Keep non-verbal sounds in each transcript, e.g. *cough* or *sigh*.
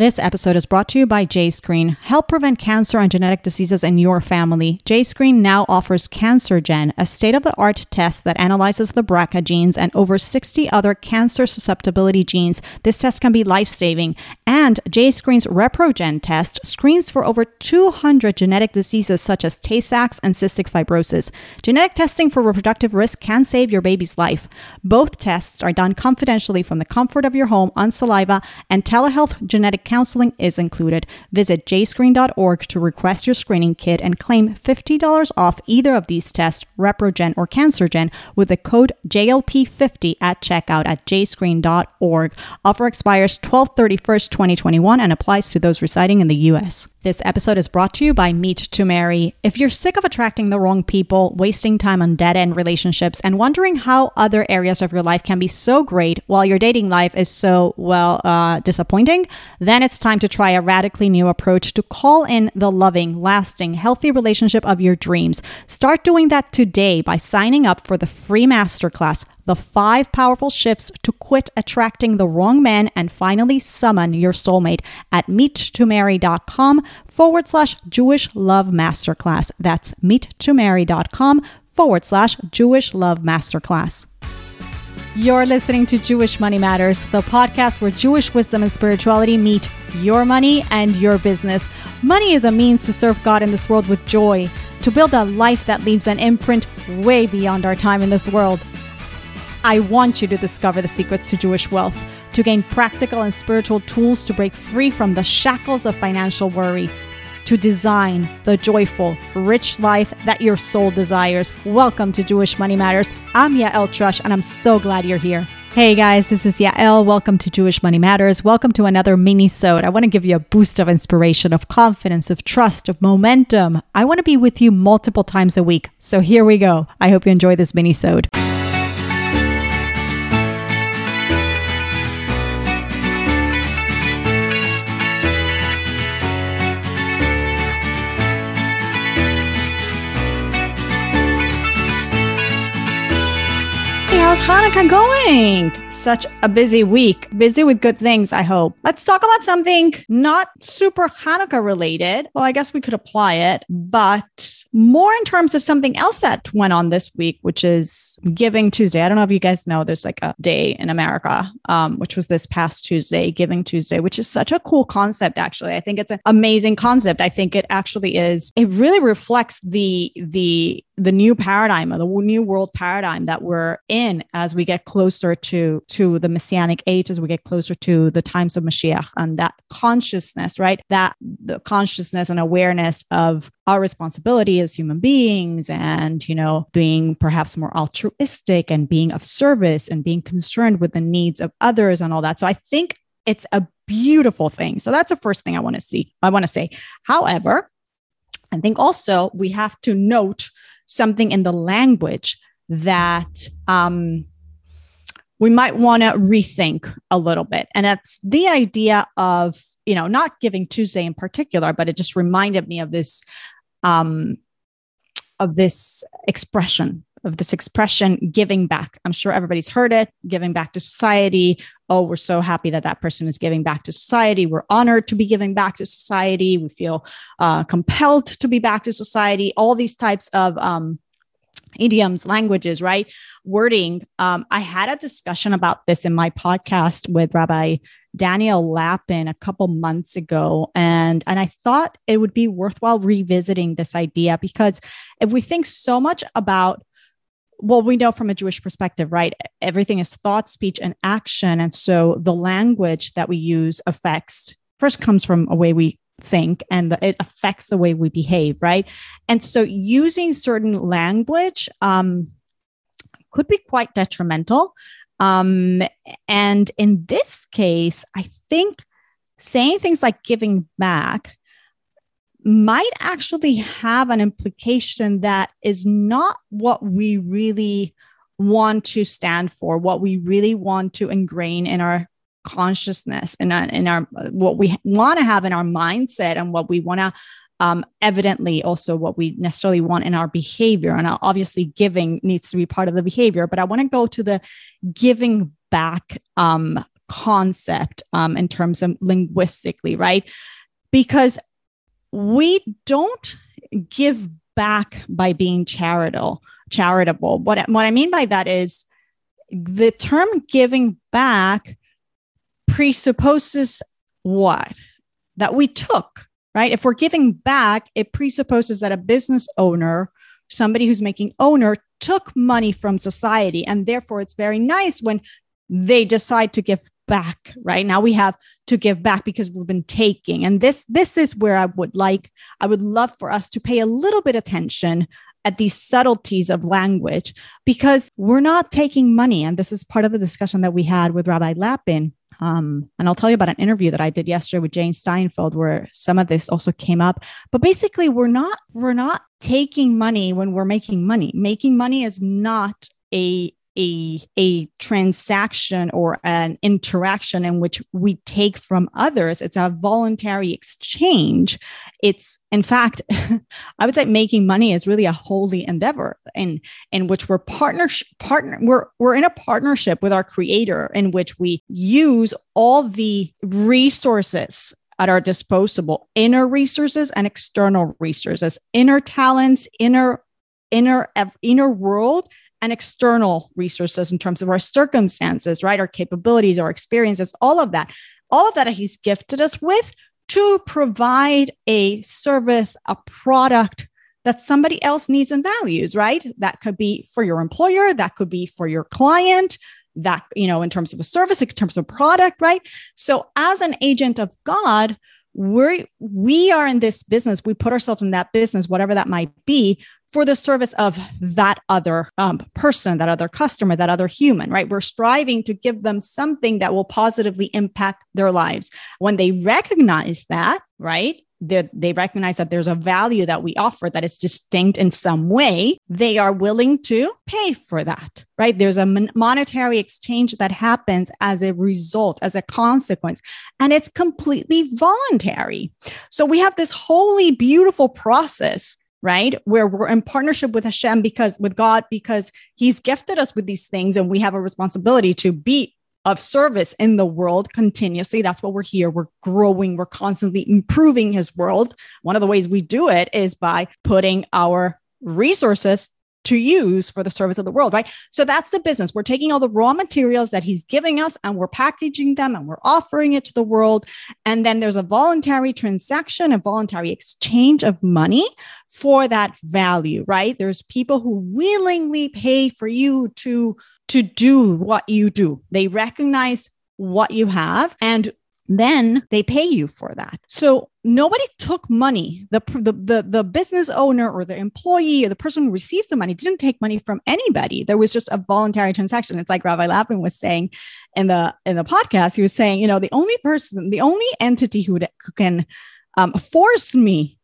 This episode is brought to you by JScreen. Help prevent cancer and genetic diseases in your family. JScreen now offers CancerGen, a state of the art test that analyzes the BRCA genes and over 60 other cancer susceptibility genes. This test can be life saving. And JScreen's ReproGen test screens for over 200 genetic diseases such as Tay Sachs and cystic fibrosis. Genetic testing for reproductive risk can save your baby's life. Both tests are done confidentially from the comfort of your home on saliva, and telehealth genetic counseling is included. Visit jscreen.org to request your screening kit and claim $50 off either of these tests, ReproGen or CancerGen, with the code JLP50 at checkout at jscreen.org. Offer expires 12 31st, 2021 and applies to those residing in the U.S. This episode is brought to you by Meet to Marry. If you're sick of attracting the wrong people, wasting time on dead end relationships, and wondering how other areas of your life can be so great while your dating life is so, well, uh, disappointing, then it's time to try a radically new approach to call in the loving, lasting, healthy relationship of your dreams. Start doing that today by signing up for the free masterclass the five powerful shifts to quit attracting the wrong man and finally summon your soulmate at meettomarry.com forward slash Jewish Love Masterclass. That's meettomarry.com forward slash Jewish Love Masterclass. You're listening to Jewish Money Matters, the podcast where Jewish wisdom and spirituality meet your money and your business. Money is a means to serve God in this world with joy, to build a life that leaves an imprint way beyond our time in this world. I want you to discover the secrets to Jewish wealth, to gain practical and spiritual tools to break free from the shackles of financial worry, to design the joyful, rich life that your soul desires. Welcome to Jewish Money Matters. I'm Yael Trusch, and I'm so glad you're here. Hey guys, this is Yael. Welcome to Jewish Money Matters. Welcome to another mini-sode. I want to give you a boost of inspiration, of confidence, of trust, of momentum. I want to be with you multiple times a week. So here we go. I hope you enjoy this mini-sode. How's Hanukkah going? Such a busy week. Busy with good things, I hope. Let's talk about something not super Hanukkah related. Well, I guess we could apply it, but more in terms of something else that went on this week, which is Giving Tuesday. I don't know if you guys know there's like a day in America, um, which was this past Tuesday, Giving Tuesday, which is such a cool concept, actually. I think it's an amazing concept. I think it actually is, it really reflects the the the new paradigm or the new world paradigm that we're in as we get closer to to the messianic age as we get closer to the times of Mashiach and that consciousness right? That the consciousness and awareness of our responsibility as human beings and you know being perhaps more altruistic and being of service and being concerned with the needs of others and all that. So i think it's a beautiful thing. So that's the first thing i want to see i want to say. However I think also we have to note something in the language that um, we might want to rethink a little bit. And that's the idea of, you know, not giving Tuesday in particular, but it just reminded me of this, um, of this expression, of this expression, giving back. I'm sure everybody's heard it, giving back to society. Oh, we're so happy that that person is giving back to society. We're honored to be giving back to society. We feel uh, compelled to be back to society. All these types of um, idioms, languages, right? Wording. Um, I had a discussion about this in my podcast with Rabbi Daniel Lapin a couple months ago. And, and I thought it would be worthwhile revisiting this idea because if we think so much about well, we know from a Jewish perspective, right? Everything is thought, speech, and action. And so the language that we use affects, first comes from a way we think and the, it affects the way we behave, right? And so using certain language um, could be quite detrimental. Um, and in this case, I think saying things like giving back might actually have an implication that is not what we really want to stand for, what we really want to ingrain in our consciousness and in, in our what we want to have in our mindset and what we want to um, evidently also what we necessarily want in our behavior and obviously giving needs to be part of the behavior but i want to go to the giving back um, concept um, in terms of linguistically, right? Because we don't give back by being charitable. Charitable. What what I mean by that is the term giving back presupposes what that we took right if we're giving back it presupposes that a business owner somebody who's making owner took money from society and therefore it's very nice when they decide to give back right now we have to give back because we've been taking and this this is where i would like i would love for us to pay a little bit attention at these subtleties of language because we're not taking money and this is part of the discussion that we had with rabbi lapin um, and I'll tell you about an interview that I did yesterday with Jay Steinfeld, where some of this also came up. But basically, we're not we're not taking money when we're making money. Making money is not a a, a transaction or an interaction in which we take from others. It's a voluntary exchange. It's, in fact, *laughs* I would say making money is really a holy endeavor in, in which we're partner, partner, we're, we're in a partnership with our creator in which we use all the resources at our disposable inner resources and external resources inner talents inner inner inner world and external resources in terms of our circumstances, right? Our capabilities, our experiences, all of that, all of that he's gifted us with to provide a service, a product that somebody else needs and values, right? That could be for your employer, that could be for your client, that, you know, in terms of a service, in terms of product, right? So as an agent of God, we're we are in this business we put ourselves in that business whatever that might be for the service of that other um, person, that other customer, that other human, right? We're striving to give them something that will positively impact their lives. When they recognize that, right? They recognize that there's a value that we offer that is distinct in some way. They are willing to pay for that, right? There's a monetary exchange that happens as a result, as a consequence, and it's completely voluntary. So we have this wholly beautiful process right? Where we're in partnership with Hashem because with God, because He's gifted us with these things and we have a responsibility to be of service in the world continuously. That's what we're here. We're growing, we're constantly improving His world. One of the ways we do it is by putting our resources to use for the service of the world, right? So that's the business. We're taking all the raw materials that he's giving us and we're packaging them and we're offering it to the world. And then there's a voluntary transaction, a voluntary exchange of money for that value, right? There's people who willingly pay for you to to do what you do. They recognize what you have and then they pay you for that. So nobody took money. The, the, the, the, business owner or the employee or the person who receives the money didn't take money from anybody. There was just a voluntary transaction. It's like Rabbi Lapin was saying in the in the podcast. He was saying, you know, the only person, the only entity who, would, who can um, force me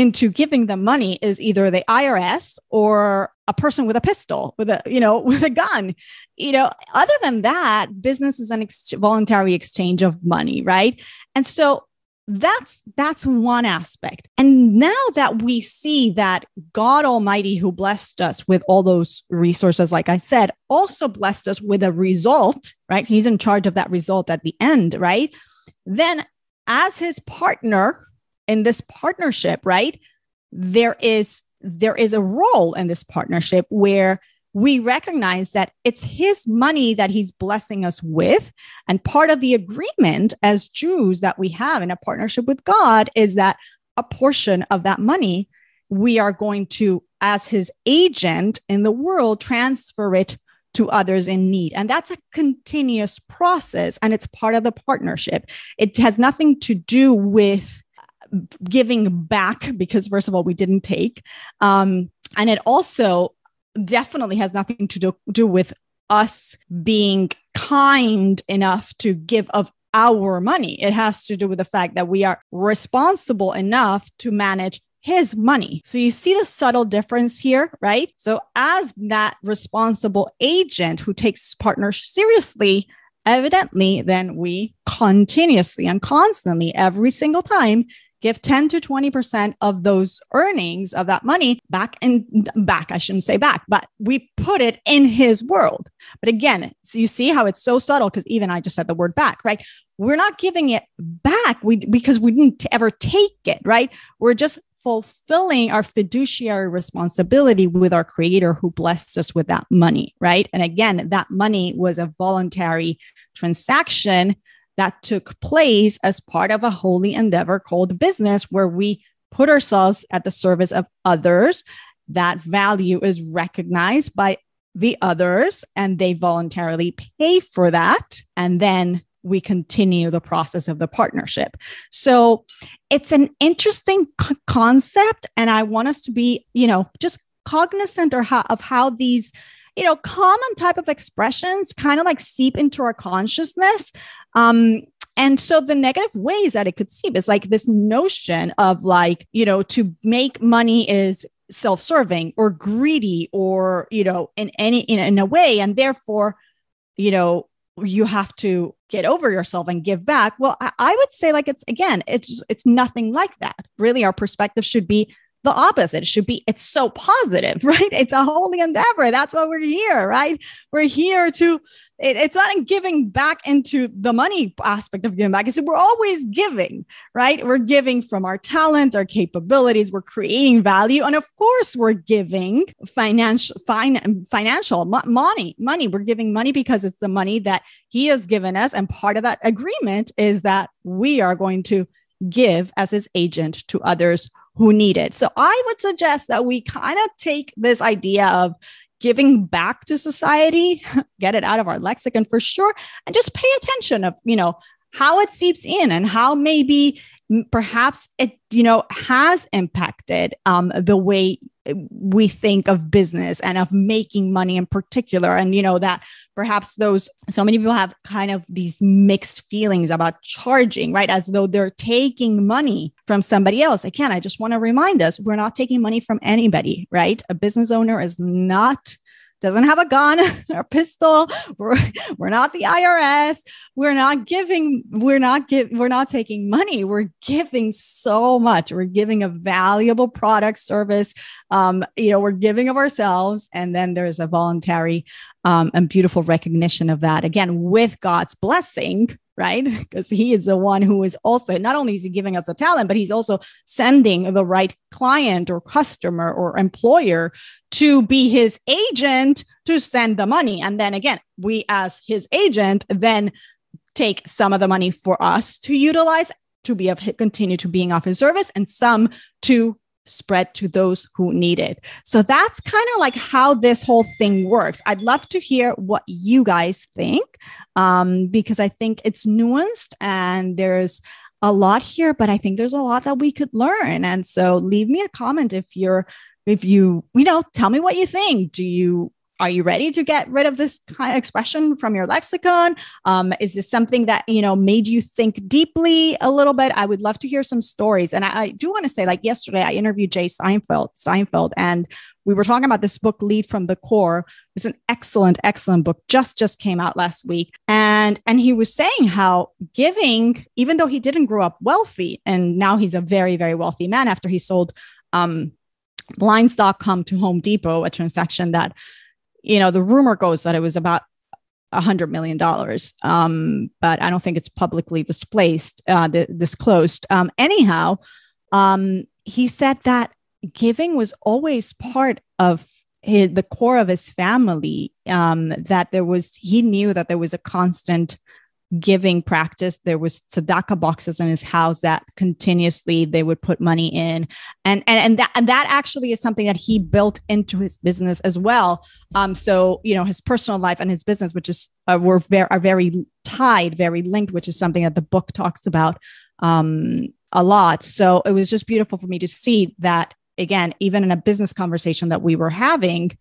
into giving them money is either the IRS or a person with a pistol with a you know *laughs* with a gun. You know other than that business is an ex- voluntary exchange of money right? And so that's that's one aspect. And now that we see that god almighty who blessed us with all those resources like i said also blessed us with a result right? He's in charge of that result at the end right? Then as his partner in this partnership, right? There is there is a role in this partnership where we recognize that it's his money that he's blessing us with. And part of the agreement as Jews that we have in a partnership with God is that a portion of that money we are going to, as his agent in the world, transfer it to others in need. And that's a continuous process and it's part of the partnership. It has nothing to do with giving back because first of all we didn't take um, and it also definitely has nothing to do, do with us being kind enough to give of our money it has to do with the fact that we are responsible enough to manage his money. So you see the subtle difference here, right? So as that responsible agent who takes partners seriously, evidently then we continuously and constantly every single time give 10 to 20% of those earnings of that money back and back. I shouldn't say back, but we put it in his world. But again, so you see how it's so subtle because even I just said the word back, right? We're not giving it back we, because we didn't ever take it, right? We're just fulfilling our fiduciary responsibility with our creator who blessed us with that money, right? And again, that money was a voluntary transaction that took place as part of a holy endeavor called business, where we put ourselves at the service of others. That value is recognized by the others, and they voluntarily pay for that. And then we continue the process of the partnership. So it's an interesting c- concept. And I want us to be, you know, just cognizant or of how these you know, common type of expressions kind of like seep into our consciousness. Um, and so the negative ways that it could seep is like this notion of like, you know, to make money is self-serving or greedy or, you know, in any in, in a way. And therefore, you know, you have to get over yourself and give back. Well, I, I would say like it's again, it's it's nothing like that. Really, our perspective should be the opposite. It should be, it's so positive, *laughs* right? It's a holy endeavor. That's why we're here, right? We're here to, it, it's not in giving back into the money aspect of giving back. It's we're always giving, right? We're giving from our talents, our capabilities, we're creating value. And of course, we're giving financial, fin- financial money, money. We're giving money because it's the money that he has given us. And part of that agreement is that we are going to give as his agent to others who need it. So I would suggest that we kind of take this idea of giving back to society, *laughs* get it out of our lexicon for sure, and just pay attention of, you know, how it seeps in and how maybe perhaps it you know has impacted um, the way we think of business and of making money in particular. And you know that perhaps those so many people have kind of these mixed feelings about charging right? As though they're taking money from somebody else. Again i just want to remind us we're not taking money from anybody right? A business owner is not doesn't have a gun *laughs* or pistol. We're, we're not the IRS. We're not giving, we're not give, we're not taking money. We're giving so much. We're giving a valuable product service. Um, you know, we're giving of ourselves. And then there's a voluntary um, and beautiful recognition of that. Again, with God's blessing, right? *laughs* Because he is the one who is also not only is he giving us a talent, but he's also sending the right client or customer or employer to be his agent to send the money. And then again, we as his agent then take some of the money for us to utilize to be of continue to being of his service and some to spread to those who need it. So that's kind of like how this whole thing works. I'd love to hear what you guys think um, because I think it's nuanced and there's a lot here, but I think there's a lot that we could learn. And so leave me a comment if you're if you you know tell me what you think do you are you ready to get rid of this kind of expression from your lexicon? Um, is this something that you know made you think deeply a little bit? I would love to hear some stories. And I, I do want to say, like yesterday, I interviewed Jay Steinfeld, Steinfeld, and we were talking about this book, Lead from the Core. It's an excellent, excellent book. Just just came out last week, and and he was saying how giving, even though he didn't grow up wealthy, and now he's a very, very wealthy man after he sold. Um, blinds.com to Home Depot, a transaction that you know, the rumor goes that it was about a hundred million dollars, um, but I don't think it's publicly displaced, uh, disclosed. Um, anyhow, um, he said that giving was always part of his, the core of his family. Um, that there was, he knew that there was a constant giving practice. There was tzedakah boxes in his house that continuously they would put money in, and and and that and that actually is something that he built into his business as well. Um, so you know his personal life and his business, which is uh, were very are very tied, very linked, which is something that the book talks about um, a lot. So it was just beautiful for me to see that again, even in a business conversation that we were having.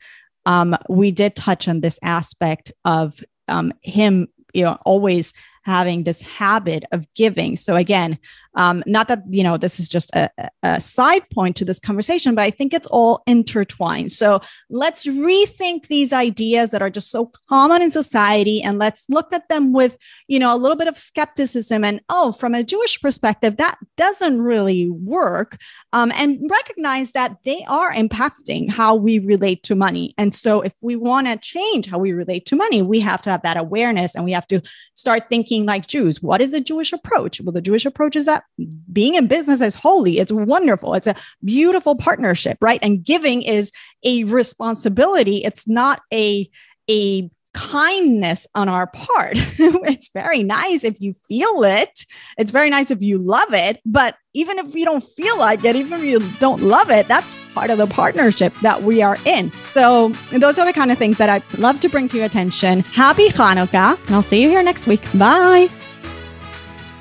Um, we did touch on this aspect of um, him you know always having this habit of giving. So again, um, not that you know this is just a, a side point to this conversation, but I think it's all intertwined. So let's rethink these ideas that are just so common in society, and let's look at them with you know a little bit of skepticism. And oh, from a Jewish perspective, that doesn't really work, um, and recognize that they are impacting how we relate to money. And so, if we want to change how we relate to money, we have to have that awareness, and we have to start like Jews. What is the Jewish approach? Well, the Jewish approach is that being in business is holy. It's wonderful. It's a beautiful partnership, right? And giving is a responsibility. It's not a a kindness on our part. *laughs* it's very nice if you feel it. It's very nice if you love it. But even if you don't feel like it, even if you don't love it, that's part of the partnership that we are in. So those are the kind of things that I love to bring to your attention. Happy Hanukkah. And I'll see you here next week. Bye.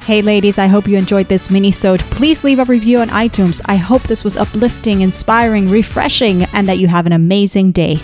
Hey, ladies, I hope you enjoyed this mini-sode. Please leave a review on iTunes. I hope this was uplifting, inspiring, refreshing, and that you have an amazing day.